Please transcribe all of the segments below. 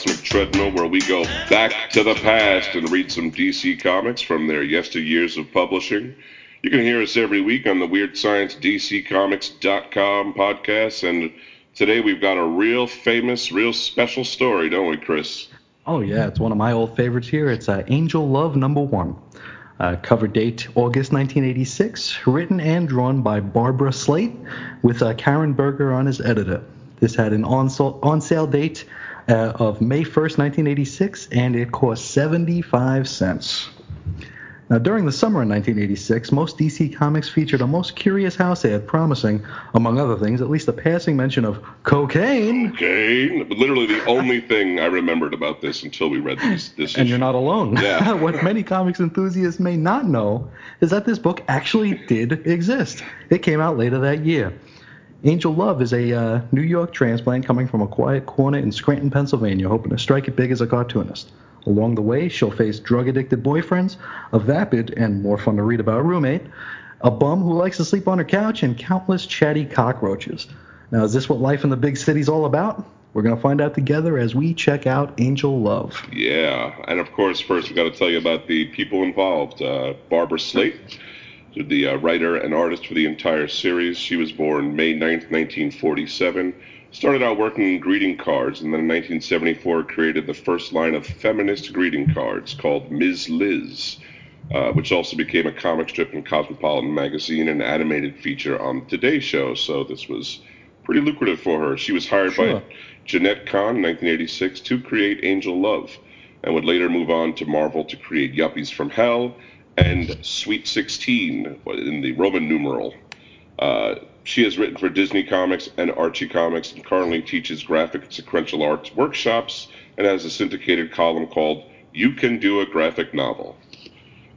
Cosmic Treadmill, where we go back to the past and read some DC comics from their yesteryears of publishing. You can hear us every week on the Weird Science DCComics.com podcast, and today we've got a real famous, real special story, don't we, Chris? Oh yeah, it's one of my old favorites here. It's uh, Angel Love number one. Uh, cover date August 1986, written and drawn by Barbara Slate, with uh, Karen Berger on as editor. This had an on sale date uh, of May 1st, 1986, and it cost 75 cents. Now, during the summer of 1986, most DC Comics featured a most curious house ad promising, among other things, at least a passing mention of cocaine. Cocaine? Literally the only thing I remembered about this until we read this. this and issue. you're not alone. Yeah. what many comics enthusiasts may not know is that this book actually did exist. It came out later that year. Angel Love is a uh, New York transplant coming from a quiet corner in Scranton, Pennsylvania, hoping to strike it big as a cartoonist. Along the way, she'll face drug addicted boyfriends, a vapid and more fun to read about roommate, a bum who likes to sleep on her couch, and countless chatty cockroaches. Now, is this what life in the big city's all about? We're going to find out together as we check out Angel Love. Yeah, and of course, first we've got to tell you about the people involved. Uh, Barbara Slate, the uh, writer and artist for the entire series. She was born May 9th, 1947 Started out working in greeting cards, and then in 1974 created the first line of feminist greeting cards called Ms. Liz, uh, which also became a comic strip in Cosmopolitan magazine and animated feature on Today Show. So this was pretty lucrative for her. She was hired sure. by Jenette Kahn in 1986 to create Angel Love, and would later move on to Marvel to create Yuppies from Hell and Sweet 16 in the Roman numeral. Uh, she has written for Disney Comics and Archie Comics and currently teaches graphic and sequential arts workshops and has a syndicated column called You Can Do a Graphic Novel.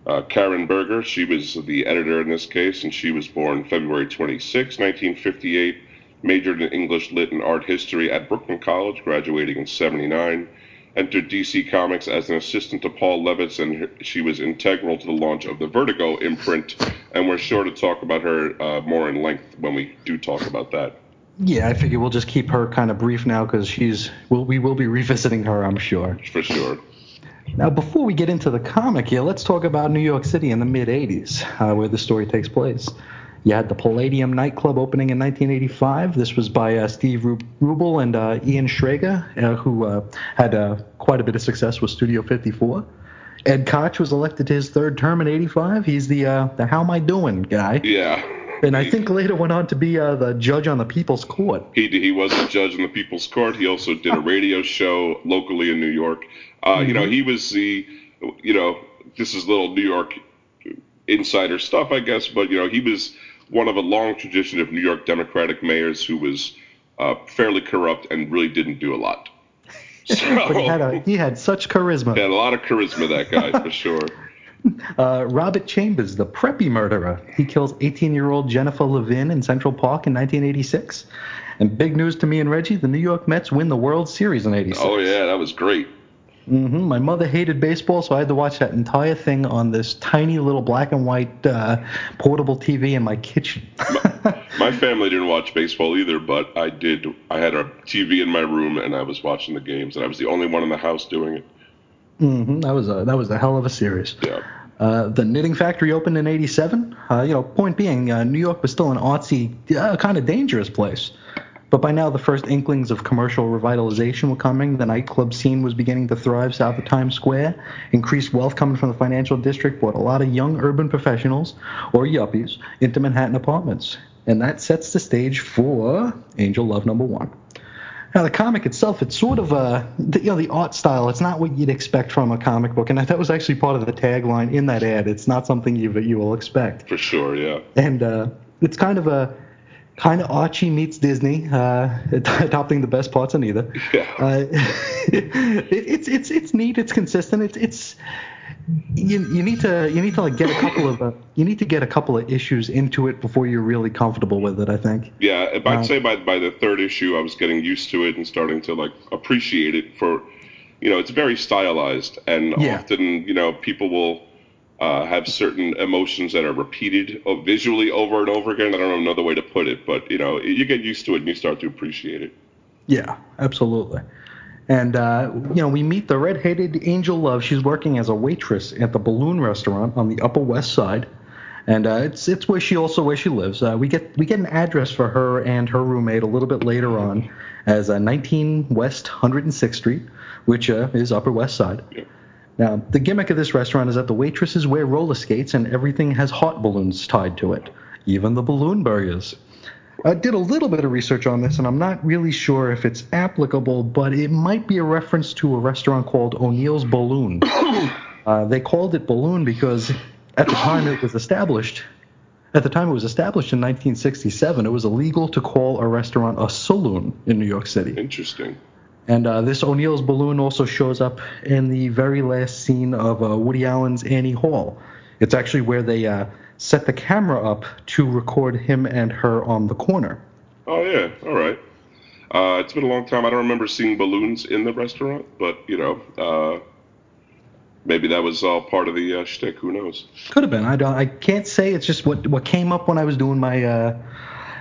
Uh, Karen Berger, she was the editor in this case, and she was born February 26, 1958, majored in English Lit and Art History at Brooklyn College, graduating in 79 entered DC Comics as an assistant to Paul Levitz, and she was integral to the launch of the Vertigo imprint. And we're sure to talk about her uh, more in length when we do talk about that. Yeah, I figure we'll just keep her kind of brief now because she's we'll, we will be revisiting her, I'm sure. For sure. Now, before we get into the comic here, let's talk about New York City in the mid 80s, uh, where the story takes place. You had the Palladium nightclub opening in 1985. This was by uh, Steve Rubell and uh, Ian Schrager, uh, who uh, had uh, quite a bit of success with Studio 54. Ed Koch was elected to his third term in 85. He's the uh, the how am I doing guy. Yeah. And I think later went on to be the judge on the People's Court. He he was a judge on the People's Court. He also did a radio show locally in New York. Mm-hmm. You know, he was the, you know, this is little New York insider stuff, I guess, but you know, he was one of a long tradition of New York Democratic mayors who was uh, fairly corrupt and really didn't do a lot. So, but he had, a, he had such charisma. He had a lot of charisma, that guy, for sure. Uh, Robert Chambers, the preppy murderer. He kills 18 year old Jennifer Levin in Central Park in 1986. And big news to me and Reggie the New York Mets win the World Series in 86. Oh, yeah, that was great. Mm-hmm. My mother hated baseball, so I had to watch that entire thing on this tiny little black and white uh, portable TV in my kitchen. my, my, family didn't watch baseball either, but I did. I had a TV in my room, and I was watching the games, and I was the only one in the house doing it. Mm-hmm. That was a that was a hell of a series. Yeah. Uh, the knitting factory opened in '87. Uh, you know, point being, uh, New York was still an artsy, uh, kind of dangerous place. But by now, the first inklings of commercial revitalization were coming. The nightclub scene was beginning to thrive south of Times Square. Increased wealth coming from the financial district brought a lot of young urban professionals, or yuppies, into Manhattan apartments. And that sets the stage for Angel Love number one. Now, the comic itself, it's sort of a, you know, the art style, it's not what you'd expect from a comic book. And that was actually part of the tagline in that ad. It's not something you, you will expect. For sure, yeah. And uh, it's kind of a, kind of Archie meets Disney, uh, adopting the best parts of either. Yeah. Uh, it, it's it's it's neat. It's consistent. It's it's you, you need to you need to like get a couple of uh, you need to get a couple of issues into it before you're really comfortable with it. I think. Yeah, I'd uh, say by by the third issue, I was getting used to it and starting to like appreciate it for, you know, it's very stylized and yeah. often you know people will uh, have certain emotions that are repeated visually over and over again. I don't know another way to put it, but you know, you get used to it and you start to appreciate it. Yeah, absolutely. And uh, you know, we meet the red-headed Angel Love. She's working as a waitress at the Balloon Restaurant on the Upper West Side, and uh, it's it's where she also where she lives. Uh, we get we get an address for her and her roommate a little bit later on, as uh, 19 West 106th Street, which uh, is Upper West Side. Now, the gimmick of this restaurant is that the waitresses wear roller skates and everything has hot balloons tied to it, even the balloon burgers. I did a little bit of research on this, and I'm not really sure if it's applicable, but it might be a reference to a restaurant called O'Neill's Balloon. uh, they called it Balloon because at the time it was established, at the time it was established in 1967, it was illegal to call a restaurant a saloon in New York City. Interesting. And uh, this O'Neill's balloon also shows up in the very last scene of uh, Woody Allen's Annie Hall. It's actually where they uh, set the camera up to record him and her on the corner. Oh yeah, all right. Uh, it's been a long time. I don't remember seeing balloons in the restaurant, but you know, uh, maybe that was all part of the uh, shtick. Who knows? Could have been. I don't. I can't say. It's just what what came up when I was doing my uh,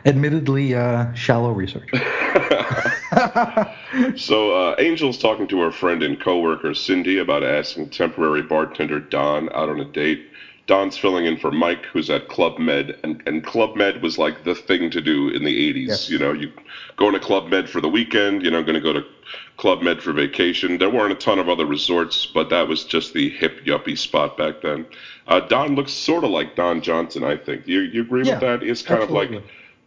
admittedly uh, shallow research. so uh, Angel's talking to her friend and coworker Cindy about asking temporary bartender Don out on a date. Don's filling in for Mike, who's at Club Med, and, and Club Med was like the thing to do in the 80s. Yes. You know, you going to Club Med for the weekend, you know, going to go to Club Med for vacation. There weren't a ton of other resorts, but that was just the hip yuppie spot back then. Uh, Don looks sort of like Don Johnson, I think. You you agree Yeah, with that? It's kind of like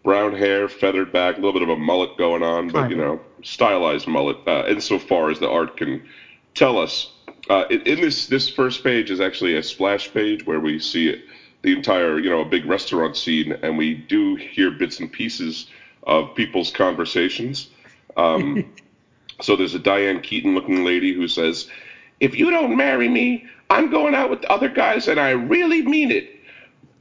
brown hair, feathered back, a little bit of a mullet going on, but you know, stylized mullet. Uh, insofar as the art can tell us, uh, in, in this this first page is actually a splash page where we see the entire, you know, a big restaurant scene, and we do hear bits and pieces of people's conversations. Um, so there's a Diane Keaton looking lady who says, "If you don't marry me, I'm going out with other guys, and I really mean it."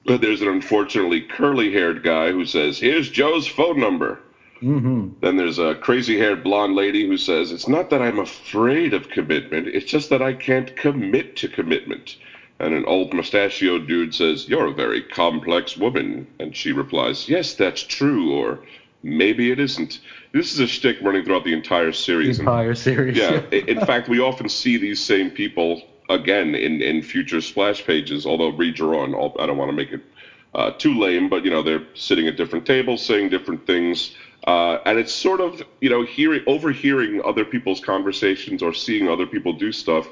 But there's an unfortunately curly-haired guy who says, "Here's Joe's phone number." hmm Then there's a crazy-haired blonde lady who says, "It's not that I'm afraid of commitment; it's just that I can't commit to commitment." And an old mustachioed dude says, "You're a very complex woman," and she replies, "Yes, that's true," or maybe it isn't. This is a shtick running throughout the entire series. and- entire series. yeah. i- In fact, we often see these same people again in, in future splash pages, although redrawn. I don't want to make it uh, too lame, but you know they're sitting at different tables, saying different things, uh, and it's sort of you know hearing, overhearing other people's conversations or seeing other people do stuff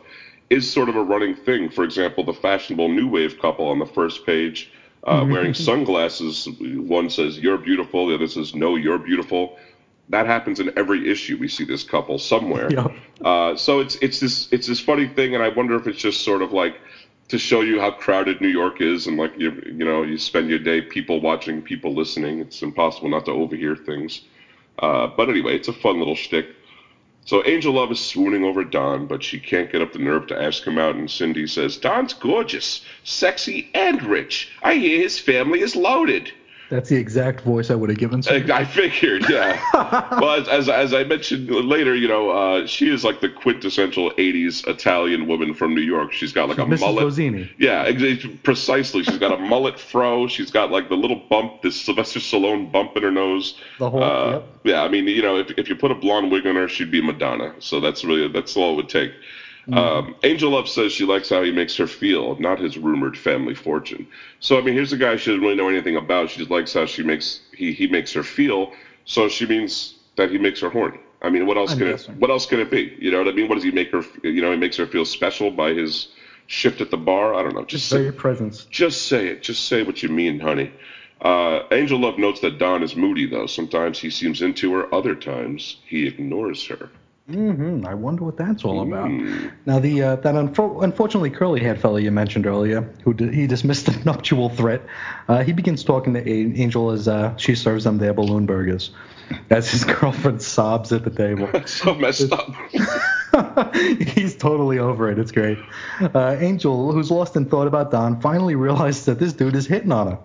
is sort of a running thing. For example, the fashionable new wave couple on the first page. Uh, wearing sunglasses, one says "You're beautiful," the other says "No, you're beautiful." That happens in every issue. We see this couple somewhere. Uh, so it's it's this it's this funny thing, and I wonder if it's just sort of like to show you how crowded New York is, and like you you know you spend your day people watching, people listening. It's impossible not to overhear things. Uh, but anyway, it's a fun little shtick. So Angel Love is swooning over Don, but she can't get up the nerve to ask him out, and Cindy says, Don's gorgeous, sexy, and rich. I hear his family is loaded. That's the exact voice I would have given. I, I figured, yeah. well, as, as as I mentioned later, you know, uh, she is like the quintessential '80s Italian woman from New York. She's got like a Mrs. mullet. Rosini. Yeah, ex- precisely. She's got a mullet fro. She's got like the little bump, this Sylvester Stallone bump in her nose. The whole- Uh, yep. Yeah, I mean, you know, if if you put a blonde wig on her, she'd be Madonna. So that's really that's all it would take. Mm-hmm. Um, Angel Love says she likes how he makes her feel, not his rumored family fortune. So I mean, here's a guy she doesn't really know anything about. She just likes how she makes he he makes her feel. So she means that he makes her horny. I mean, what else I'm can it? What else can it be? You know what I mean? What does he make her? You know, he makes her feel special by his shift at the bar. I don't know. Just say, very presence. just say it. Just say what you mean, honey. Uh, Angel Love notes that Don is moody, though. Sometimes he seems into her, other times he ignores her. Hmm I wonder what that's all about. Hmm. Now, the uh, that unfo- unfortunately curly-haired fellow you mentioned earlier, who d- he dismissed the nuptial threat, uh, he begins talking to A- Angel as uh, she serves them their balloon burgers, as his girlfriend sobs at the table. so messed up. He's totally over it. It's great. Uh, Angel, who's lost in thought about Don, finally realizes that this dude is hitting on her.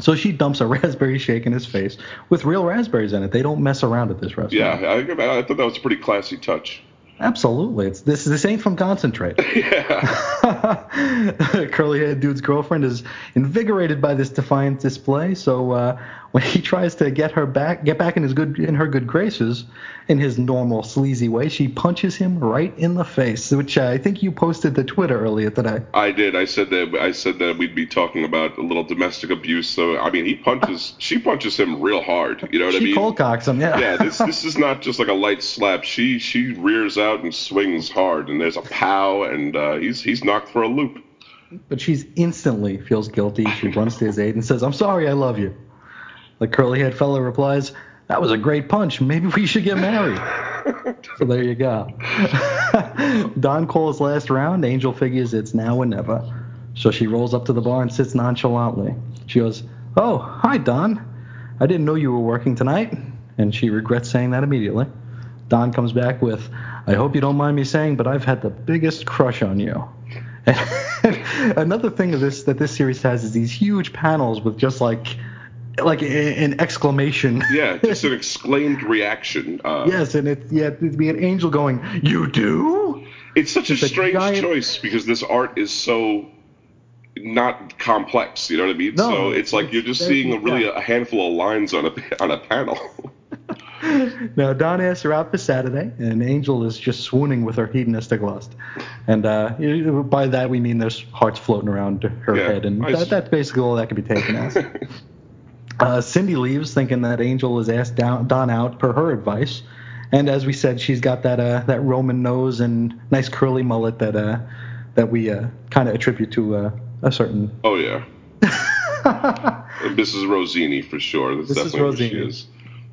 So she dumps a raspberry shake in his face with real raspberries in it. They don't mess around at this restaurant. yeah. I, I thought that was a pretty classy touch. Absolutely. It's this. This ain't from concentrate. Yeah. Curly haired dude's girlfriend is invigorated by this defiant display. So uh, when he tries to get her back, get back in his good in her good graces, in his normal sleazy way, she punches him right in the face, which uh, I think you posted to Twitter earlier today. I did. I said that I said that we'd be talking about a little domestic abuse. So I mean, he punches, she punches him real hard. You know what she I mean? She cold cocks him, yeah. yeah, this this is not just like a light slap. She she rears out and swings hard, and there's a pow, and uh, he's he's knocked for a loop. But she's instantly feels guilty. She runs to his aid and says, "I'm sorry, I love you." The curly haired fellow replies, That was a great punch. Maybe we should get married. so there you go. Don Cole's last round. Angel figures it's now or never. So she rolls up to the bar and sits nonchalantly. She goes, Oh, hi, Don. I didn't know you were working tonight. And she regrets saying that immediately. Don comes back with, I hope you don't mind me saying, but I've had the biggest crush on you. Another thing of this that this series has is these huge panels with just like like an exclamation. Yeah, just an exclaimed reaction. Uh, yes, and it's yeah, it'd be an angel going, "You do." It's such Just a strange giant- choice because this art is so not complex. You know what I mean? No, so it's like you're just seeing a, really a handful of lines on a on a panel. Now Don asks her out for Saturday, and Angel is just swooning with her hedonistic lust. And uh, by that we mean there's hearts floating around her Yeah, head, and that, that's basically all that can be taken as. Uh, Cindy leaves, thinking that Angel has asked Don, Don out per her advice. And as we said, she's got that uh, that Roman nose and nice curly mullet that uh, that we uh, kind of attribute to uh, a certain. oh yeah, Mrs. Rosini for sure. That's Mrs. definitely who she Rosini. is.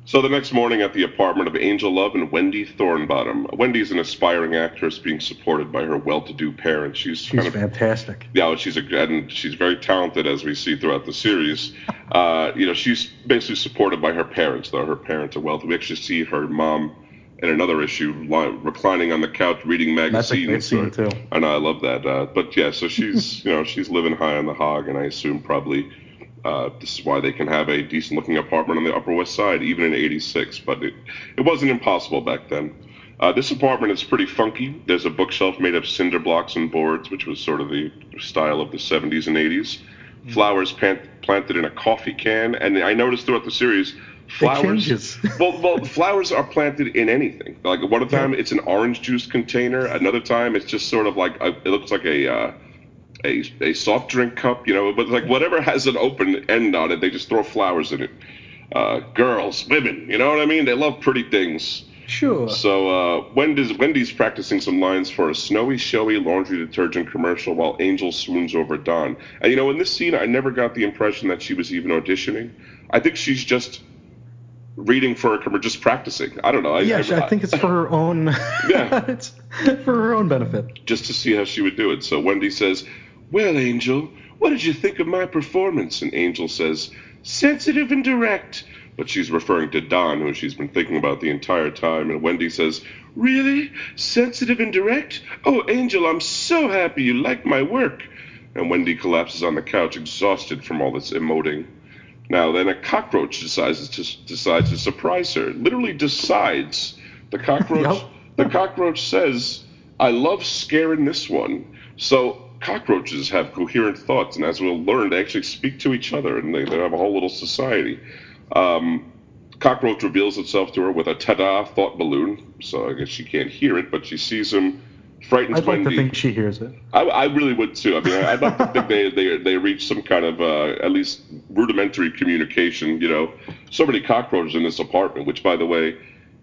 So the next morning at the apartment of Angel Love and Wendy Thornbottom. Wendy's an aspiring actress being supported by her well-to-do parents. She's, She's kind of fantastic. yeah, she's a and she's very talented as we see throughout the series. Uh, you know, she's basically supported by her parents, though her parents are wealthy. We actually see her mom in another issue li- reclining on the couch reading That's a great scene too. I know, I love that. Uh, but yeah, so she's you know she's living high on the hog, and I assume probably uh, this is why they can have a decent looking apartment on the Upper West Side, even in '86. But it it wasn't impossible back then. Uh, this apartment is pretty funky. There's a bookshelf made of cinder blocks and boards, which was sort of the style of the 70s and 80s. Mm. Flowers plant, planted in a coffee can, and I noticed throughout the series, flowers. well, well, flowers are planted in anything. Like one time it's an orange juice container, another time it's just sort of like a, it looks like a. Uh, a, a soft drink cup, you know, but like whatever has an open end on it, they just throw flowers in it. Uh, girls, women, you know what I mean? They love pretty things. Sure. So uh, Wendy's Wendy's practicing some lines for a snowy, showy laundry detergent commercial while Angel swoons over Don. And you know, in this scene, I never got the impression that she was even auditioning. I think she's just reading for a commercial, just practicing. I don't know. I, yeah, I, think it's for her own. Yeah. it's for her own benefit. just to see how she would do it. So Wendy says, Well, Angel, what did you think of my performance? And Angel says, Sensitive and direct. But she's referring to Don, who she's been thinking about the entire time. And Wendy says, Really? Sensitive and direct? Oh, Angel, I'm so happy you like my work. And Wendy collapses on the couch, exhausted from all this emoting. Now, then a cockroach decides to, decides to surprise her. Literally decides. The cockroach, Yep. the cockroach says, I love scaring this one. So cockroaches have coherent thoughts, and as we'll learn, they actually speak to each other, and they, they have a whole little society. Um, cockroach reveals itself to her with a ta-da thought balloon, so I guess she can't hear it, but she sees him, Frightened I'd like Wendy. to think she hears it. I, I really would too. I mean, I'd like to think they they they reach some kind of uh, at least rudimentary communication. You know, so many cockroaches in this apartment, which by the way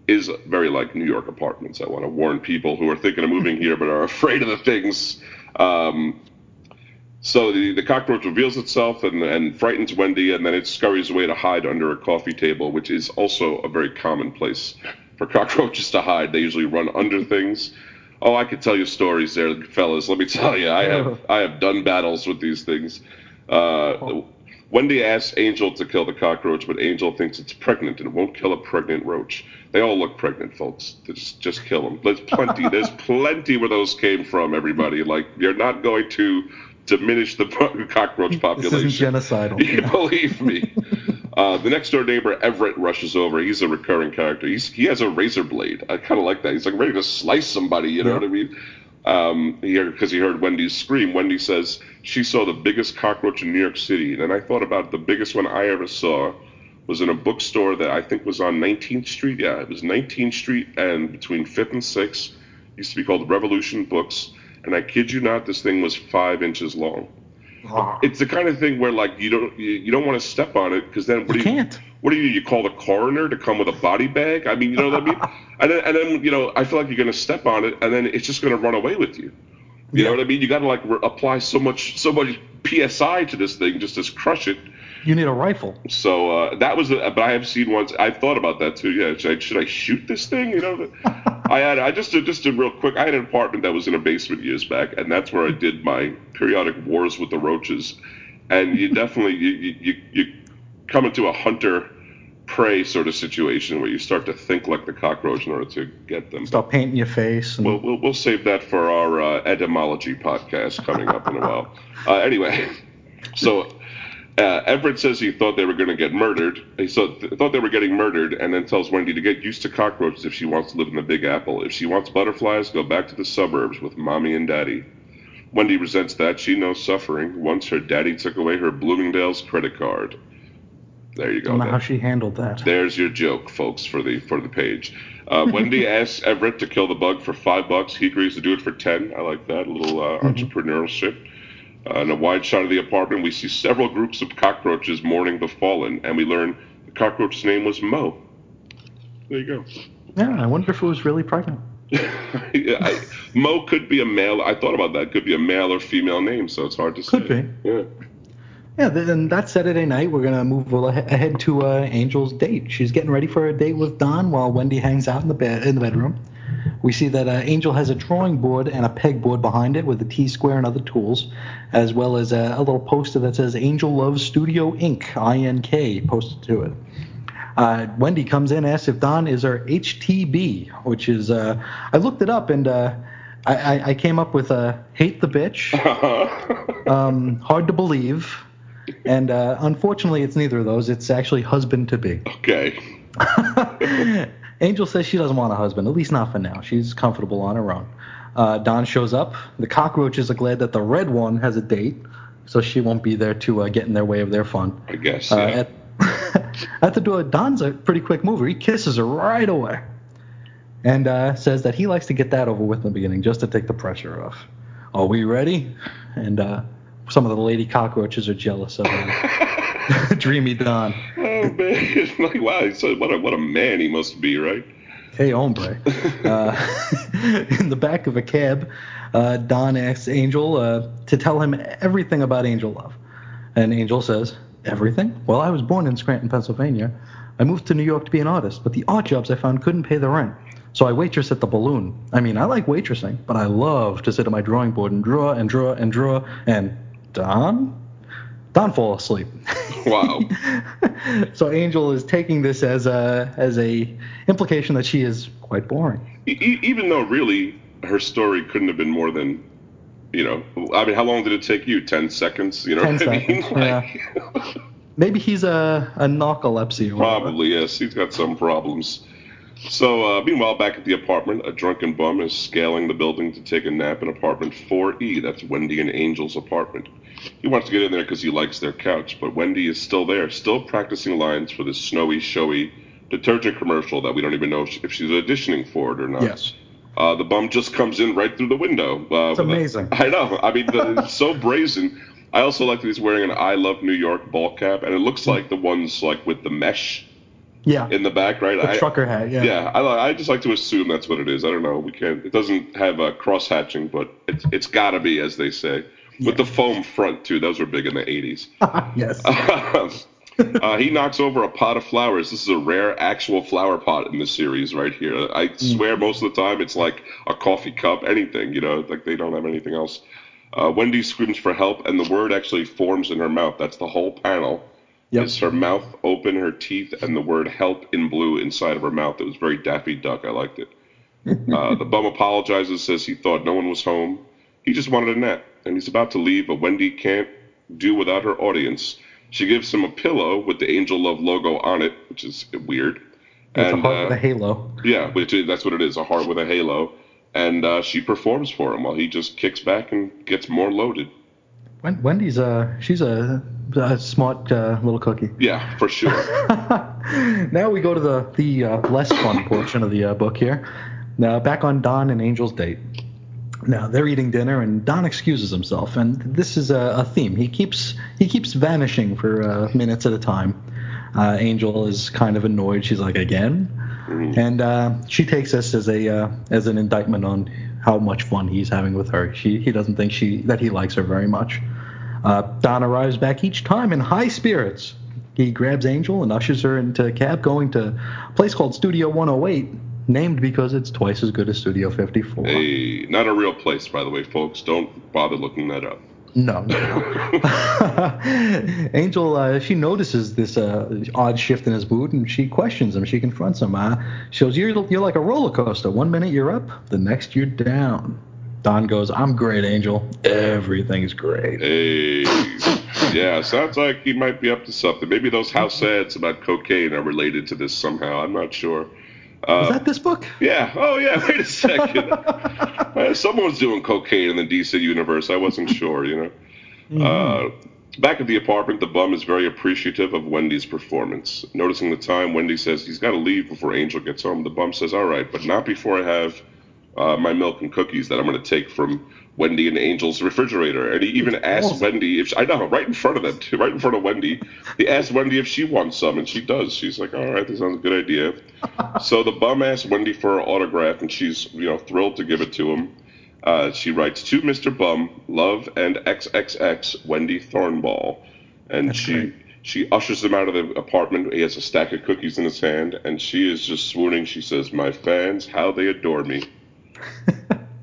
is very like New York apartments. I want to warn people who are thinking of moving here but are afraid of the things. Um, so the, the cockroach reveals itself and, and frightens Wendy, and then it scurries away to hide under a coffee table, which is also a very common place for cockroaches to hide. They usually run under things. Oh, I could tell you stories there, fellas. Let me tell you, I have I have done battles with these things. Uh, Wendy asks Angel to kill the cockroach, but Angel thinks it's pregnant and won't kill a pregnant roach. They all look pregnant, folks. Just just kill them. There's plenty. There's plenty where those came from. Everybody, like you're not going to diminish the cockroach population. This isn't genocidal. You believe me. Uh, the next door neighbor, Everett, rushes over. He's a recurring character. He's, he has a razor blade. I kind of like that. He's like ready to slice somebody. You know Yeah. what I mean? Um, because he heard Wendy's scream. Wendy says she saw the biggest cockroach in New York City, and then I thought about the biggest one I ever saw was in a bookstore that I think was on 19th Street. Yeah, it was 19th Street and between 5th and 6th. Used to be called Revolution Books. And I kid you not, this thing was five inches long. It's the kind of thing where like you don't you, you don't want to step on it because then what You do you can't. What do you do? You call the coroner to come with a body bag? I mean, you know what I mean? And then and then you know I feel like you're gonna step on it and then it's just gonna run away with you. You know what I mean? You got to like re- apply so much so much psi to this thing just to crush it. You need a rifle. So uh, that was, a, but I have seen once. I've thought about that too. Yeah, should I, should I shoot this thing? You know, I had I just did, just did real quick. I had an apartment that was in a basement years back, and that's where I did my periodic wars with the roaches. And you definitely you you you, you come into a hunter prey sort of situation where you start to think like the cockroach in order to get them. Start painting your face. And, We'll, we'll, we'll save that for our uh, etymology podcast coming up in a while. Uh, anyway, so uh, Everett says he thought they were going to get murdered. He th- thought they were getting murdered, and then tells Wendy to get used to cockroaches if she wants to live in the Big Apple. If she wants butterflies, go back to the suburbs with mommy and daddy. Wendy resents that. She knows suffering. Once her daddy took away her Bloomingdale's credit card. There you go. I don't know That- how she handled that. there's your joke, folks, for the for the page. Uh, Wendy asks Everett to kill the bug for five bucks. He agrees to do it for ten. I like that. A little uh, entrepreneurship. Uh, in a wide shot of the apartment, we see several groups of cockroaches mourning the fallen, and we learn the cockroach's name was Mo. There you go. Yeah, I wonder if it was really pregnant. Yeah, I, Mo could be a male. I thought about that. Could be a male or female name, so it's hard to say. Could be. Yeah. Yeah, then that Saturday night, we're gonna move ahead to uh, Angel's date. She's getting ready for a date with Don while Wendy hangs out in the bed in the bedroom. We see that uh, Angel has a drawing board and a pegboard behind it with a T square and other tools, as well as a, a little poster that says Angel Loves Studio Inc. I N K posted to it. Uh, Wendy comes in, asks if Don is her HTB, which is uh, I looked it up and uh, I, I, I came up with uh, hate the bitch, um, hard to believe, and uh, unfortunately it's neither of those. It's actually husband to be. okay. Angel says she doesn't want a husband, at least not for now. She's comfortable on her own. Uh, Don shows up. The cockroaches are glad that the red one has a date, so she won't be there to uh, get in their way of their fun. I guess. Uh, Yeah. at, at the door, Don's a pretty quick mover. He kisses her right away and uh, says that he likes to get that over with in the beginning just to take the pressure off. Are we ready? And uh, some of the lady cockroaches are jealous of him. Dreamy Don. oh man! like wow, so, what a what a man he must be, right? Hey, hombre. Uh, in the back of a cab, uh, Don asks Angel uh, to tell him everything about Angel Love. And Angel says, Everything? Well, I was born in Scranton, Pennsylvania. I moved to New York to be an artist, but the art jobs I found couldn't pay the rent. So I waitress at the Balloon. I mean, I like waitressing, but I love to sit at my drawing board and draw and draw and draw. And Don? Don fall asleep. Wow. so Angel is taking this as a as a implication that she is quite boring. E- even though really her story couldn't have been more than, you know, I mean, how long did it take you? Ten seconds? You know 10 what I mean? seconds, yeah. Maybe he's a a narcolepsy or whatever. Probably yes. He's got some problems. So uh, meanwhile, back at the apartment, a drunken bum is scaling the building to take a nap in apartment 4E. That's Wendy and Angel's apartment. He wants to get in there because he likes their couch, but Wendy is still there, still practicing lines for this snowy, showy detergent commercial that we don't even know if she's auditioning for it or not. Yes. Uh, the bum just comes in right through the window. Uh, It's amazing. I know. I mean, the, it's so brazen. I also like that he's wearing an "I Love New York" ball cap, and it looks like the ones like with the mesh Yeah. in the back, right? the I, trucker hat. Yeah. yeah, I, I just like to assume that's what it is. I don't know. We can't. It doesn't have a cross hatching, but it's it's got to be, as they say, with the foam front too. Those were big in the '80s. yes. uh, he knocks over a pot of flowers. This is a rare actual flower pot in the series right here. I swear most of the time it's like a coffee cup, anything, you know, like they don't have anything else. Uh, Wendy screams for help, and the word actually forms in her mouth. That's the whole panel. Yep. Is her mouth open, her teeth, and the word help in blue inside of her mouth. It was very Daffy Duck. I liked it. Uh, the bum apologizes, says he thought no one was home. He just wanted a nap, and he's about to leave, but Wendy can't do without her audience. She gives him a pillow with the Angel Love logo on it, which is weird. It's a heart uh, with a halo. yeah, which is, that's what it is, a heart with a halo. And uh, she performs for him while he just kicks back and gets more loaded. Wen- Wendy's uh she's a a smart uh, little cookie. Yeah, for sure. now we go to the the uh, less fun portion of the uh, book here. Now back on Don and Angel's date. Now they're eating dinner, and Don excuses himself, and this is a, a theme. He keeps he keeps vanishing for uh, minutes at a time. Uh, Angel is kind of annoyed. She's like, again, Mhm. and uh, she takes this as a uh, as an indictment on how much fun he's having with her. She he doesn't think she that he likes her very much. Uh, Don arrives back each time in high spirits. He grabs Angel and ushers her into a cab going to a place called Studio 108, named because it's twice as good as Studio 54. Hey, not a real place, by the way, folks. Don't bother looking that up. No. Angel, uh, she notices this uh, odd shift in his mood and she questions him. She confronts him. Uh, she goes, you're, you're like a roller coaster. One minute you're up, the next you're down. Don goes, I'm great, Angel. Everything's great. Hey. Yeah, sounds like he might be up to something. Maybe those house ads about cocaine are related to this somehow. I'm not sure. Uh, Is that this book? Yeah. Oh, yeah. Wait a second. Uh, Someone's doing cocaine in the DC universe. I wasn't sure, you know. Uh, back at the apartment, the bum is very appreciative of Wendy's performance. Noticing the time, Wendy says he's got to leave before Angel gets home. The bum says, "All right, but not before I have uh, my milk and cookies that I'm going to take from Wendy and Angel's refrigerator." And he even asks awesome. Wendy if she, I know, right in front of them, too, right in front of Wendy. He asks Wendy if she wants some, and she does. She's like, "All right, this sounds a good idea." so the bum asks Wendy for her autograph, and she's you know thrilled to give it to him. Uh, she writes to Mr. Bum, love and XXX Wendy Thornball, and That's she great. she ushers him out of the apartment. He has a stack of cookies in his hand, and she is just swooning. She says, "My fans, how they adore me."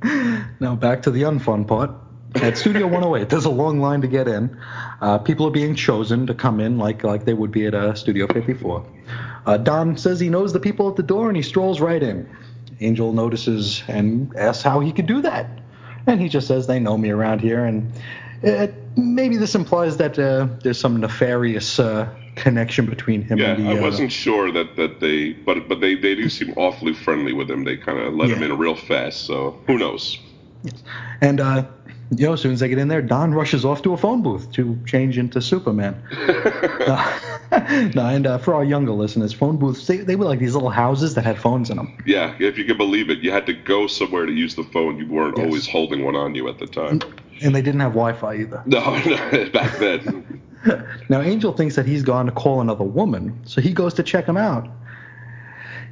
now back to the unfun part. At Studio 108, there's a long line to get in. Uh, people are being chosen to come in like like they would be at uh, Studio 54. Uh, Don says he knows the people at the door and he strolls right in. Angel notices and asks how he could do that. And he just says they know me around here. And uh, maybe this implies that uh, there's some nefarious uh, connection between him Yeah, and the. I uh, wasn't sure that that they, but but they they do seem awfully friendly with him. They kind of let him in real fast. So who knows? Yes. And uh, you know, as soon as they get in there, Don rushes off to a phone booth to change into Superman. no, and uh, for our younger listeners, phone booths they, they were like these little houses that had phones in them. Yeah, if you can believe it, you had to go somewhere to use the phone. You weren't Yes. always holding one on you at the time. And they didn't have Wi-Fi either. No, no, back then. Now Angel thinks that he's gone to call another woman, so he goes to check him out.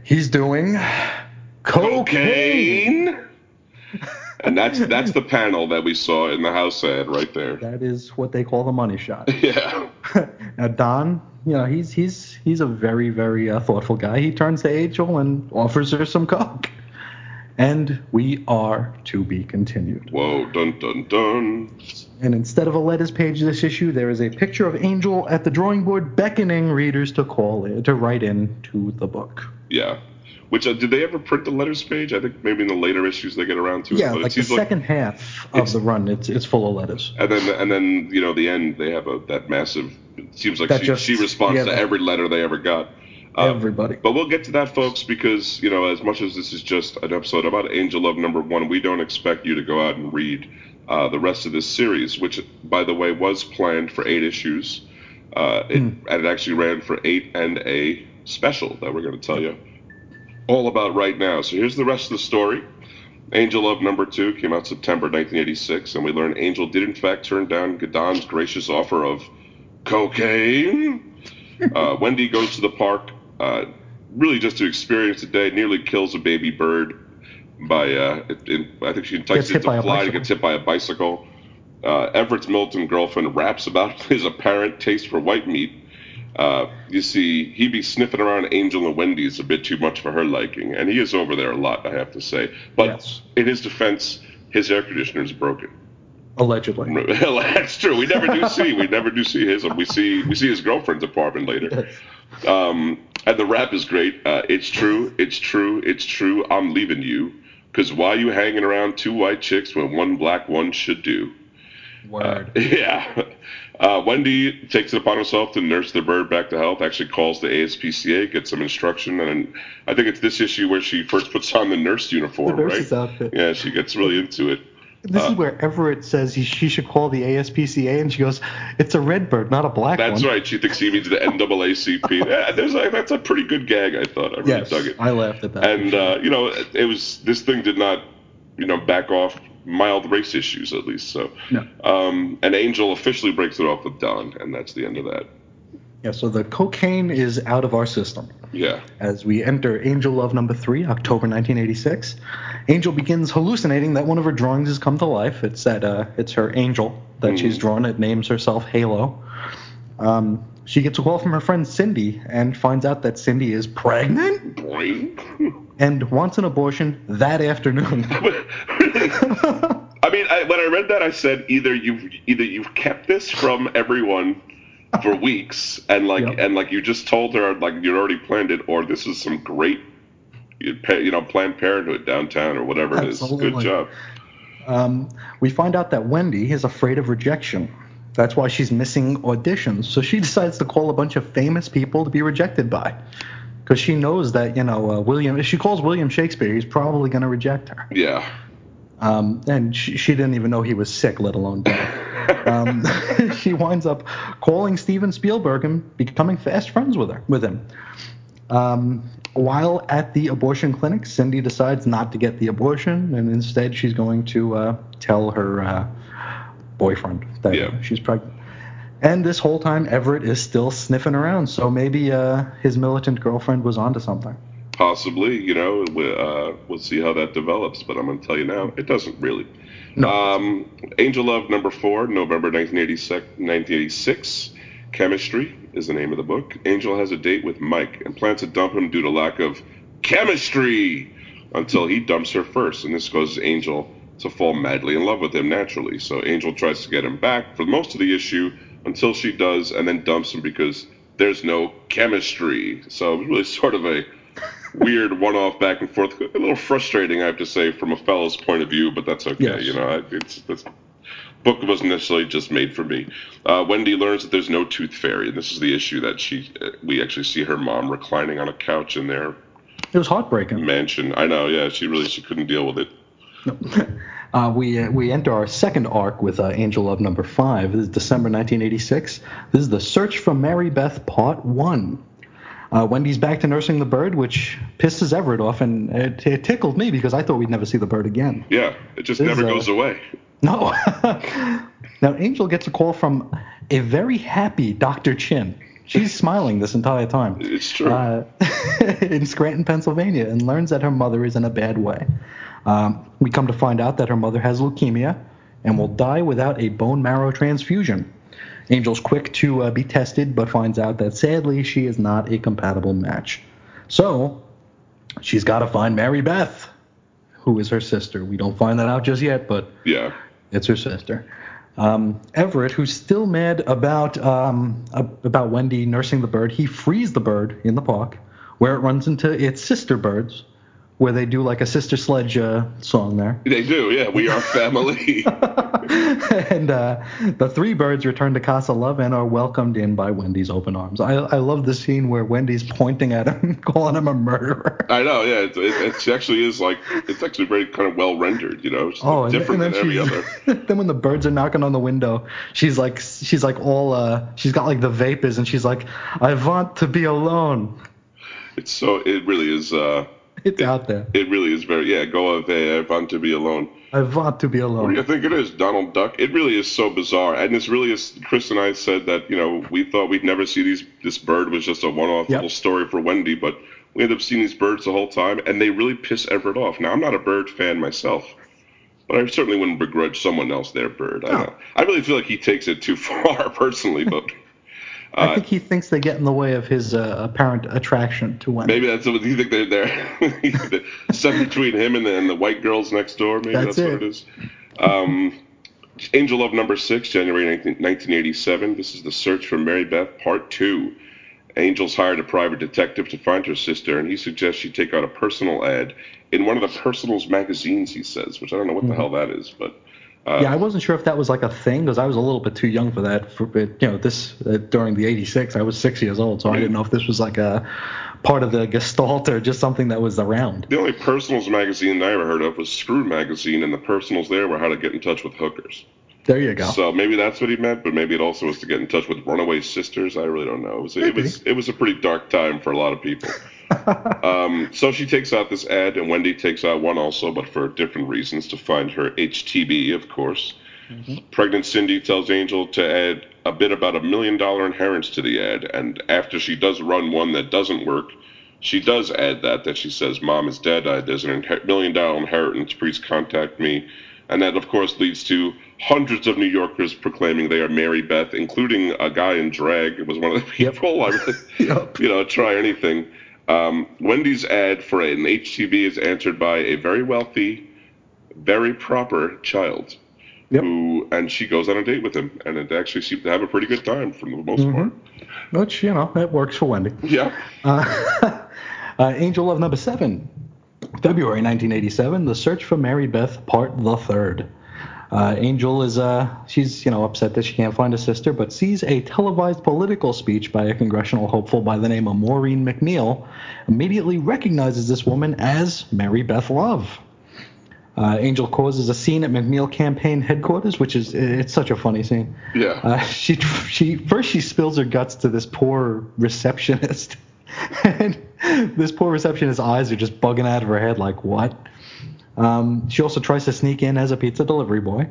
He's doing cocaine. Cocaine. And that's that's the panel that we saw in the house ad right there. That is what they call the money shot. Yeah. now Don, you know, he's he's he's a very very uh, thoughtful guy. He turns to Angel and offers her some coke. And we are to be continued. Whoa, dun dun dun. And instead of a letters page this issue, there is a picture of Angel at the drawing board beckoning readers to call in, to write in to the book. Yeah. Which uh, did they ever print the letters page? I think maybe in the later issues they get around to it. Yeah, it like the second half of the run, it's it's full of letters. And then and then you know the end they have a that massive. It seems like That she, just- she responds yeah, to every letter they ever got. Uh, Everybody. But we'll get to that, folks, because you know, as much as this is just an episode about Angel Love number one, we don't expect you to go out and read uh, the rest of this series, which, by the way, was planned for eight issues. Uh, it, Hmm. And it actually ran for eight and a special that we're going to tell you all about right now. So here's the rest of the story. Angel Love number two came out September 1986, and we learn Angel did in fact turn down Gadon's gracious offer of cocaine. Uh, Wendy goes to the park, uh, really just to experience the day. Nearly kills a baby bird by, uh, it, it, I think she entices Gets hit it by to a fly gets hit by a bicycle. Uh, Everett's militant girlfriend raps about his apparent taste for white meat. Uh, you see, he be sniffing around Angel and Wendy's a bit too much for her liking, and he is over there a lot, I have to say. But Yes. in his defense, his air conditioner is broken. Allegedly. That's true. We never do see. We never do see his. We see. We see his girlfriend's apartment later. Um, and the rap is great. Uh, it's true. It's true. It's true. I'm leaving you. Cause why you hanging around two white chicks when one black one should do? Word. Yeah. Uh, Wendy takes it upon herself to nurse the bird back to health. Actually calls the ASPCA, gets some instruction, and I think it's this issue where she first puts on the nurse uniform, The right? outfit. Yeah, she gets really into it. This Uh, is where Everett says he, she should call the ASPCA, and she goes, "It's a red bird, not a black That's one." That's right. She thinks he means the NAACP. Yeah, there's a, that's a pretty good gag. I thought. I really Yes, dug it. I laughed at that. and sure. uh, you know, it was this thing did not, you know, back off mild race issues at least. So, No. um, and Angel officially breaks it off with Don, and that's the end of that. Yeah, so the cocaine is out of our system. Yeah, As we enter Angel Love number three, October 1986, Angel begins hallucinating that one of her drawings has come to life. It's that uh, it's her angel that she's drawn. It names herself Halo. Um, she gets a call from her friend Cindy and finds out that Cindy is pregnant and wants an abortion that afternoon. I mean, I, when I read that, I said either you've either you've kept this from everyone for weeks, and like Yep. and like you just told her like you'd already planned it, or this is some great, you you know, Planned Parenthood downtown or whatever it is. Good job. Um, we find out that Wendy is afraid of rejection. That's why she's missing auditions. So she decides to call a bunch of famous people to be rejected by. Because she knows that, you know, uh, William, if she calls William Shakespeare, he's probably going to reject her. Yeah. Um, and she, she didn't even know he was sick, let alone dead. um, she winds up calling Steven Spielberg and becoming fast friends with her, with him. Um, while at the abortion clinic, Cindy decides not to get the abortion, and instead she's going to uh, tell her uh, boyfriend that Yeah. she's pregnant. And this whole time, Everett is still sniffing around, so maybe uh, his militant girlfriend was onto something. Possibly, you know, we, uh, we'll see how that develops, but I'm going to tell you now, it doesn't really. No. Um, Angel Love number four, November 1986, 1986. Chemistry is the name of the book. Angel has a date with Mike and plans to dump him due to lack of chemistry until he dumps her first. And this causes Angel to fall madly in love with him naturally. So Angel tries to get him back for most of the issue until she does and then dumps him because there's no chemistry. So it was really sort of a weird one-off back and forth. A little frustrating, I have to say, from a fellow's point of view, but that's okay. Yes. You know, it's this book wasn't necessarily just made for me. Uh, Wendy learns that there's no tooth fairy, and this is the issue that she we actually see her mom reclining on a couch in their It was heartbreaking. mansion. I know, yeah, she really she couldn't deal with it. Uh, we uh, we enter our second arc with uh, Angel Love number five. This is December 1986. This is the Search for Mary Beth Part One. Uh, Wendy's back to nursing the bird, which pisses Everett off, and it, it tickled me because I thought we'd never see the bird again. Yeah, it just This never is, uh, goes away. No. now Angel gets a call from a very happy Dr. Chin. She's smiling this entire time. It's true. Uh, in Scranton, Pennsylvania, and learns that her mother is in a bad way. Um, we come to find out that her mother has leukemia and will die without a bone marrow transfusion. Angel's quick to uh, be tested, but finds out that sadly she is not a compatible match. So she's got to find Mary Beth, who is her sister. We don't find that out just yet, but yeah, it's her sister. Um, Everett, who's still mad about um, about Wendy nursing the bird, he frees the bird in the park, where it runs into its sister birds, where they do like a sister sledge uh, song there. they do. Yeah, we are family. and uh, the three birds return to Casa Love and are welcomed in by Wendy's open arms. I, I love the scene where Wendy's pointing at him, calling him a murderer. I know. Yeah, it, it, it actually is like it's actually very kind of well rendered. You know, it's Oh, and, different and then than every other. then when the birds are knocking on the window, she's like, she's like all, uh, she's got like the vapors, and she's like, I want to be alone. It's so it really is. uh It's it, out there. It really is very yeah. Go away. I want to be alone. I want to be What do you think it is, Donald Duck? It really is so bizarre, and this really is. Chris and I said that you know we thought we'd never see these. This bird was just a one-off Yep. little story for Wendy, but we end up seeing these birds the whole time, and they really piss Everett off. Now I'm not a bird fan myself, but I certainly wouldn't begrudge someone else their bird. I, No. don't- I really feel like he takes it too far personally, but I uh, think he thinks they get in the way of his uh, apparent attraction to women. maybe that's what you think they're there. Set between him and the, and the white girls next door. Maybe That's that's, what it. it is. Um, Angel Love number six, January 19, 1987. This is the search for Mary Beth, part two. Angel's hired a private detective to find her sister, and he suggests she take out a personal ad in one of the Personals magazines. He says, which I don't know what the hell that is, but uh, yeah, I wasn't sure if that was like a thing because I was a little bit too young for that. For but, you know, this uh, during the '86, I was six years old, so I didn't know if this was like a part of the gestalt or just something that was around. The only personals magazine I ever heard of was Screw Magazine, and the personals there were how to get in touch with hookers. There you go. So maybe that's what he meant, but maybe it also was to get in touch with runaway sisters. I really don't know. It was it was it was a pretty dark time for a lot of people. um, so she takes out this ad, and Wendy takes out one also, but for different reasons to find her HTB, of course. Mm-hmm. Pregnant Cindy tells Angel to add a bit about a million dollar inheritance to the ad, and after she does run one that doesn't work, she does add that that she says, "Mom is dead. I, there's an million dollar inheritance. Please contact me." And that, of course, leads to hundreds of New Yorkers proclaiming they are Mary Beth, including a guy in drag. It was one of the people. Yep. I would, yep. you know, try anything. Um, Wendy's ad for an HTB is answered by a very wealthy, very proper child. Yep. Who and she goes on a date with him, and it actually seemed to have a pretty good time for the most mm-hmm. part. Which you know, it works for Wendy. Yeah. Uh, uh, Angel Love number seven February 1987, The Search for Mary Beth, Part the Third. Uh, Angel is uh, she's you know upset that she can't find a sister, but sees a televised political speech by a congressional hopeful by the name of Maureen McNeil. Immediately recognizes this woman as Mary Beth Love. Uh, Angel causes a scene at McNeil campaign headquarters, which is it's such a funny scene. Yeah. Uh, she she first she spills her guts to this poor receptionist. and this poor receptionist's eyes are just bugging out of her head, like, what? Um, she also tries to sneak in as a pizza delivery boy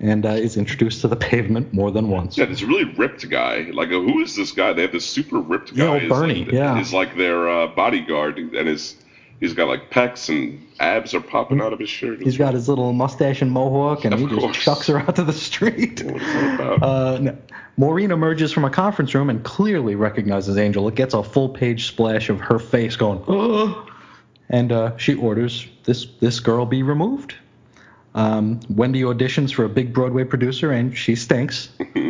and uh, is introduced to the pavement more than once. Yeah, this really ripped guy. Like, who is this guy? They have this super ripped guy. Yeah, Bernie. Like, yeah, is like their uh, bodyguard, and his he's got like pecs and abs are popping out of his shirt. He's got his little mustache and mohawk, and of he course. just chucks her out to the street. What is that about? Uh, no. Maureen emerges from a conference room and clearly recognizes Angel. It gets a full page splash of her face going, oh, and uh, she orders this this girl be removed. Um, Wendy auditions for a big Broadway producer, and she stinks.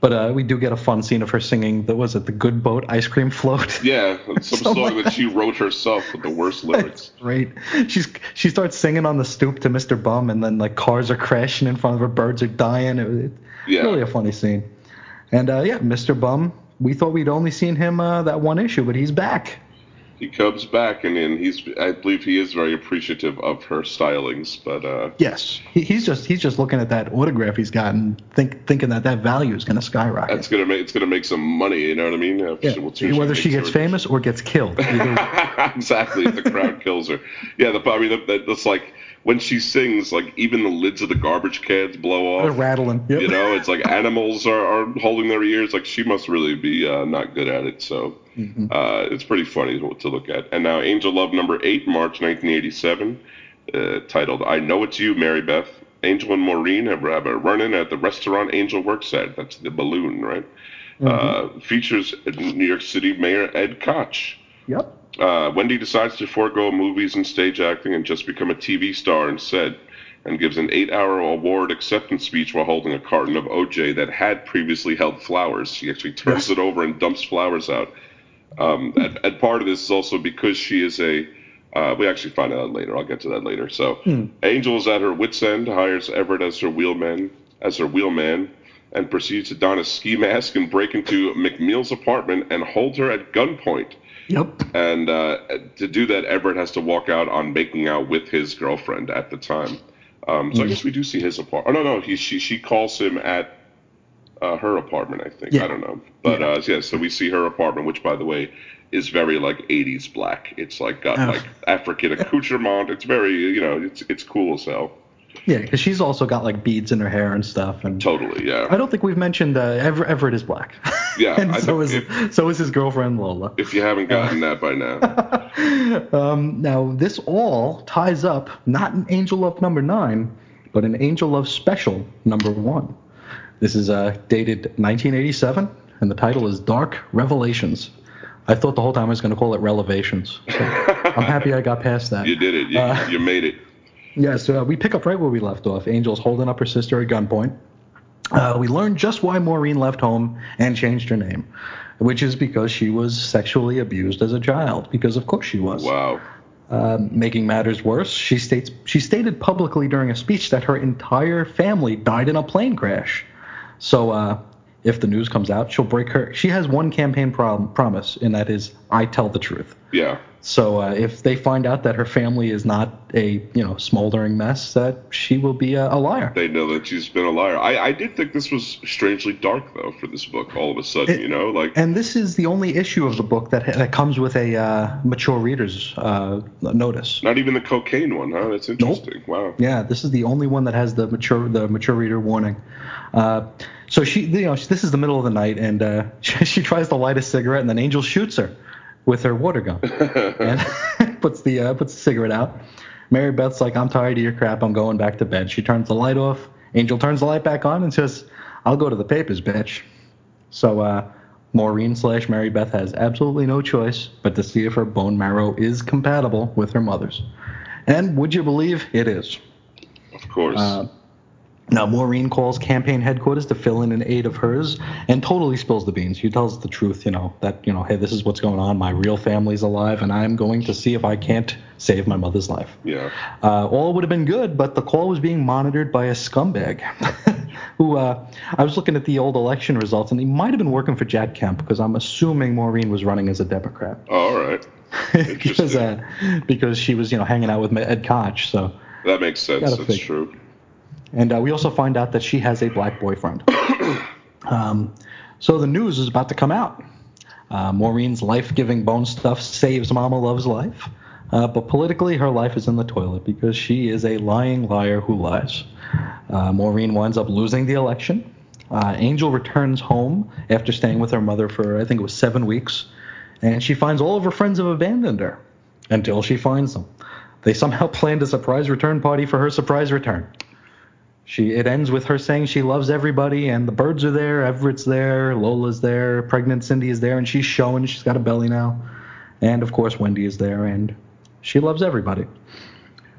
But uh, we do get a fun scene of her singing. That was it, the Good Boat ice cream float. Yeah, some song that she wrote herself with the worst lyrics. Great. She's she starts singing on the stoop to Mr. Bum, and then like cars are crashing in front of her, birds are dying. It, it, yeah. Really a funny scene. And uh, yeah, Mr. Bum, we thought we'd only seen him uh, that one issue, but he's back. He comes back, and, and he's I believe he is very appreciative of her stylings, but uh, yes, he, he's just he's just looking at that autograph he's gotten, think, thinking that that value is going to skyrocket. It's gonna make it's gonna make some money, you know what I mean? Yeah. Whether she gets famous or gets killed. exactly, if the crowd kills her. Yeah, the I mean that, that's like when she sings, like even the lids of the garbage cans blow off. They're rattling. Yep. You know, it's like animals are, are holding their ears. Like she must really be uh, not good at it. So mm-hmm. uh, it's pretty funny to look at. And now Angel Love number eight, March 1987, uh, titled "I Know It's You, Mary Beth." Angel and Maureen have, have a run-in at the restaurant Angel works at. That's the Balloon, right? Mm-hmm. Uh, features New York City Mayor Ed Koch. Yep. Uh, Wendy decides to forego movies and stage acting and just become a TV star instead, and gives an eight-hour award acceptance speech while holding a carton of OJ that had previously held flowers. She actually turns it over and dumps flowers out. Um, and, and, part of this is also because she is a. Uh, we actually find out later. I'll get to that later. So, hmm. Angel is at her wits' end, hires Everett as her wheelman, as her wheelman, and proceeds to don a ski mask and break into McNeil's apartment and hold her at gunpoint. Yep. And uh, to do that, Everett has to walk out on making out with his girlfriend at the time. Um, so mm. I guess we do see his apartment. Oh no, no, he she she calls him at uh, her apartment. I think yeah. I don't know, but yeah. Uh, yeah. So we see her apartment, which by the way is very like 80s black. It's like got oh. like African accoutrement. It's very you know it's it's cool as hell. Yeah, because she's also got like beads in her hair and stuff. And totally, yeah. I don't think we've mentioned uh, Ever- Everett is black. Yeah, and I so is if, so is his girlfriend Lola. If you haven't gotten uh, that by now. um, now this all ties up not an Angel Love number nine, but an Angel Love special number one. This is uh, dated 1987, and the title is Dark Revelations. I thought the whole time I was going to call it Relevations. So I'm happy I got past that. You did it. You, uh, you made it. Yeah, so uh, we pick up right where we left off. Angel's holding up her sister at gunpoint. Uh, we learn just why Maureen left home and changed her name, which is because she was sexually abused as a child. Because of course she was. Wow. Uh, making matters worse, she states she stated publicly during a speech that her entire family died in a plane crash. So uh, if the news comes out, she'll break her. She has one campaign prom- promise, and that is, "I tell the truth." Yeah. So uh, if they find out that her family is not a you know smoldering mess, that she will be a, a liar. They know that she's been a liar. I, I did think this was strangely dark though for this book. All of a sudden, It- you know, like And this is the only issue of the book that that comes with a uh, mature reader's uh, notice. not even the cocaine one, huh? That's interesting. Wow. Yeah, this is the only one that has the mature the mature reader warning. So she, you know, this is the middle of the night, and uh, she, she tries to light a cigarette, and then Angel shoots her with her water gun, and puts the uh, puts the cigarette out. Mary Beth's like, "I'm tired of your crap. I'm going back to bed." She turns the light off. Angel turns the light back on and says, "I'll go to the papers, bitch." So uh, Maureen slash Mary Beth has absolutely no choice but to see if her bone marrow is compatible with her mother's. And would you believe it is? Of course. Uh, now, Maureen calls campaign headquarters to fill in an aid of hers and totally spills the beans. She tells the truth, you know, that, you know, hey, this is what's going on. My real family's alive, and I'm going to see if I can't save my mother's life. yeah. Uh, all would have been good, but the call was being monitored by a scumbag who uh, I was looking at the old election results, and he might have been working for Jack Kemp because I'm assuming Maureen was running as a Democrat All right. because uh, because she was, you know, hanging out with Ed Koch. So. That makes sense. That's figure. true. And uh, we also find out that she has a black boyfriend. um, so the news is about to come out. Uh, Maureen's life-giving bone stuff saves Mama Love's life, uh, but politically her life is in the toilet because she is a lying liar who lies. Uh, Maureen winds up losing the election. Uh, Angel returns home after staying with her mother for I think it was seven weeks, and she finds all of her friends have abandoned her until she finds them. They somehow planned a surprise return party for her surprise return. She it ends with her saying she loves everybody and the birds are there, Everett's there, Lola's there, pregnant Cindy is there and she's showing she's got a belly now. And of course Wendy is there and she loves everybody.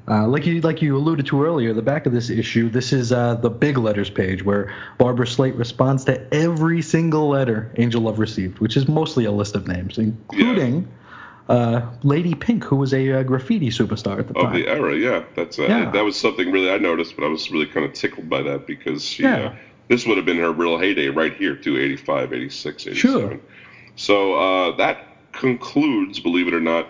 Uh, like you like you alluded to earlier, the back of this issue, this is uh, the big letters page where Barbara Slate responds to every single letter Angel Love received, which is mostly a list of names, including uh, Lady Pink, who was a uh, graffiti superstar at the Of time. the era, yeah. That's uh, Yeah. that was something really I noticed, but I was really kind of tickled by that because she Yeah. uh, this would have been her real heyday right here too, 85, 86, 87. Sure. So uh, that concludes, believe it or not,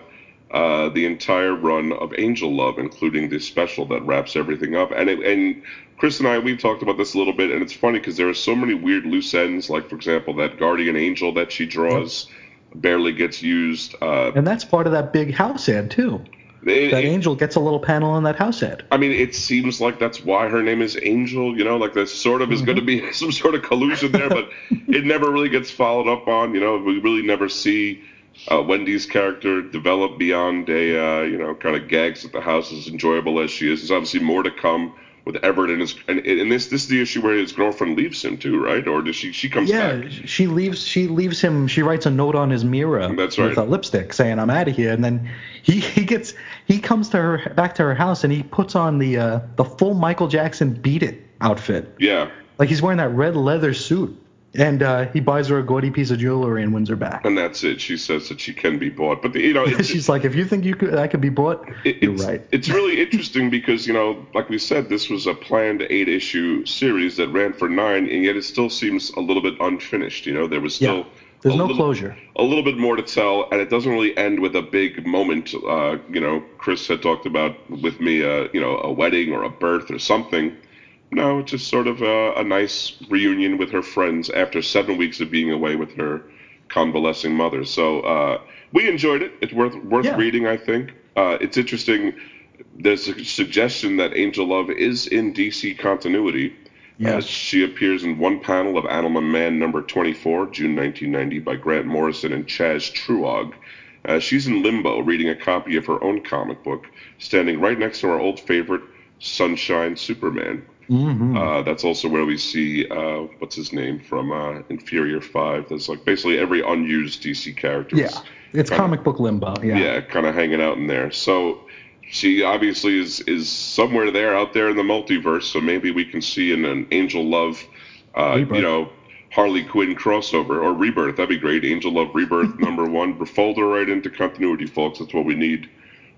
uh, the entire run of Angel Love, including the special that wraps everything up. And it, and Chris and I we've talked about this a little bit, and it's funny because there are so many weird loose ends. Like for example, that guardian angel that she draws barely gets used. Uh, And that's part of that big house ad too. it- That it- angel gets a little panel on that house ad. I mean, it seems like that's why her name is Angel. You know, like there sort of is going to be some sort of collusion there, but it never really gets followed up on. You know, we really never see uh, Wendy's character develop beyond a uh, you know kind of gags at the house, as enjoyable as she is. There's obviously more to come with Everett and his and, and this this is the issue where his girlfriend leaves him too, right? Or does she she comes Yeah, back? she leaves. She leaves him. She writes a note on his mirror That's with right. a lipstick saying, "I'm out of here." And then he he gets he comes to her back to her house and he puts on the uh, the full Michael Jackson Beat It outfit. Yeah, Like he's wearing that red leather suit, and uh, he buys her a gaudy piece of jewelry and wins her back. and that's it. She says that she can be bought, but the, you know, She's like, "If you think you could, I could be bought, It- you're it's, right." It's really interesting because you know, like we said, this was a planned eight-issue series that ran for nine, and yet it still seems a little bit unfinished. You know, there was still Yeah. There's no little, closure. a little bit more to tell, and it doesn't really end with a big moment. Uh, you know, Chris had talked about with me, uh, you know, a wedding or a birth or something. No, it's just sort of a, a nice reunion with her friends after seven weeks of being away with her convalescing mother. So uh, we enjoyed it. It's worth worth Yeah. reading, I think. Uh, it's interesting. There's a suggestion that Angel Love is in DC continuity. Uh, she appears in one panel of Animal Man number 24, June 1990, by Grant Morrison and Chas Truog. Uh, she's in limbo, reading a copy of her own comic book, standing right next to our old favorite, Sunshine Superman. Hmm Uh, that's also where we see uh, what's his name from uh, Inferior Five. There's like basically every unused DC character. yeah, it's kinda- comic book limbo. Yeah. yeah, kind of hanging out in there. So she obviously is is somewhere there out there in the multiverse. So maybe we can see in an Angel Love, uh, you know, Harley Quinn crossover or Rebirth. That'd be great. Angel Love Rebirth number one. Fold her right into continuity, folks. That's what we need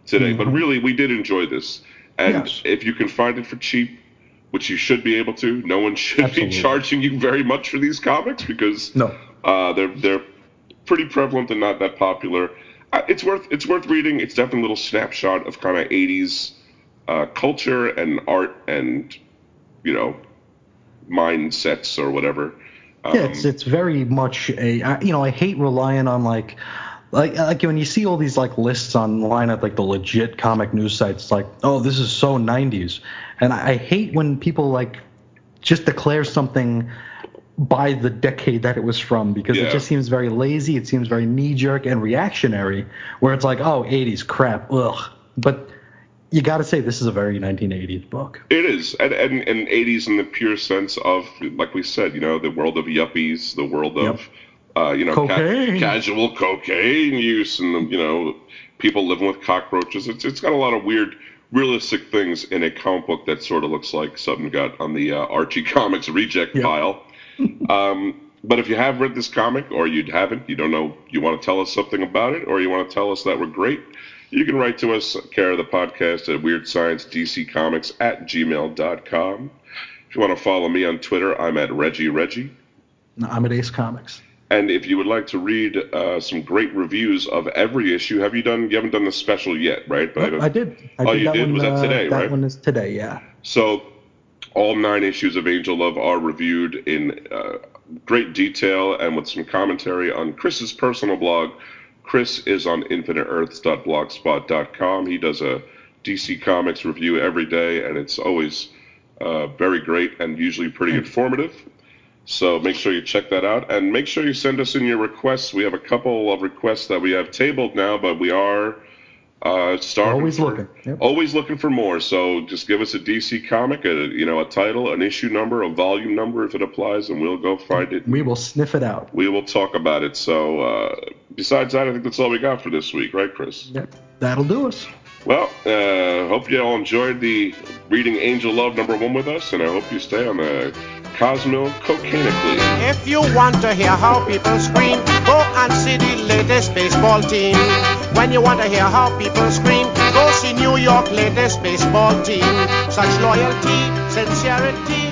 today. But Mhm. really, we did enjoy this. And Yes. if you can find it for cheap, which you should be able to, no one should Absolutely. be charging you very much for these comics because No. uh, they're they're pretty prevalent and not that popular. Uh, it's worth it's worth reading. It's definitely a little snapshot of kind of '80s uh, culture and art and you know mindsets or whatever. Um, yeah, it's it's very much a I, you know I hate relying on like like like when you see all these like lists online at like the legit comic news sites like oh this is so 90s and I, I hate when people like just declare something by the decade that it was from because Yeah. it just seems very lazy it seems very knee jerk and reactionary where it's like oh 80s crap ugh. But you got to say this is a very 1980s book. It is, and, and and 80s in the pure sense of, like we said, you know, the world of yuppies, the world of, uh, you know, ca- casual cocaine use, and the, you know, people living with cockroaches. It's it's got a lot of weird, realistic things in a comic book that sort of looks like something got on the uh, Archie Comics reject Yep. pile. um, but if you have read this comic, or you haven't, you don't know, you want to tell us something about it, or you want to tell us that we're great, you can write to us, care of the podcast at Weird Science DC Comics at gmail.com. If you want to follow me on Twitter, I'm at Reggie Reggie. i'm at ace comics And if you would like to read uh, some great reviews of every issue, have you done? You haven't done the special yet, right? But Nope, I did. I Oh, did you that did? one. Was that uh, today, that right? one is today. Yeah. So, all nine issues of Angel Love are reviewed in uh, great detail and with some commentary on Chris's personal blog. Chris is on infiniteearths.blogspot.com. He does a DC Comics review every day, and it's always uh, very great and usually pretty informative. So make sure you check that out, and make sure you send us in your requests. We have a couple of requests that we have tabled now, but we are uh, starting Always for- looking. Yep. always looking for more. So just give us a DC comic, a you know a title, an issue number, a volume number if it applies, and we'll go find it. We will sniff it out. We will talk about it. So uh, besides that, I think that's all we got for this week, right, Chris? Yep. That'll do us. Well, uh, hope you all enjoyed the reading Angel Love number one with us, and I hope you stay on the Cosmo Cocainically. If you want to hear how people scream, go and see the latest baseball team. When you want to hear how people scream, go see New York latest baseball team. Such loyalty, sincerity,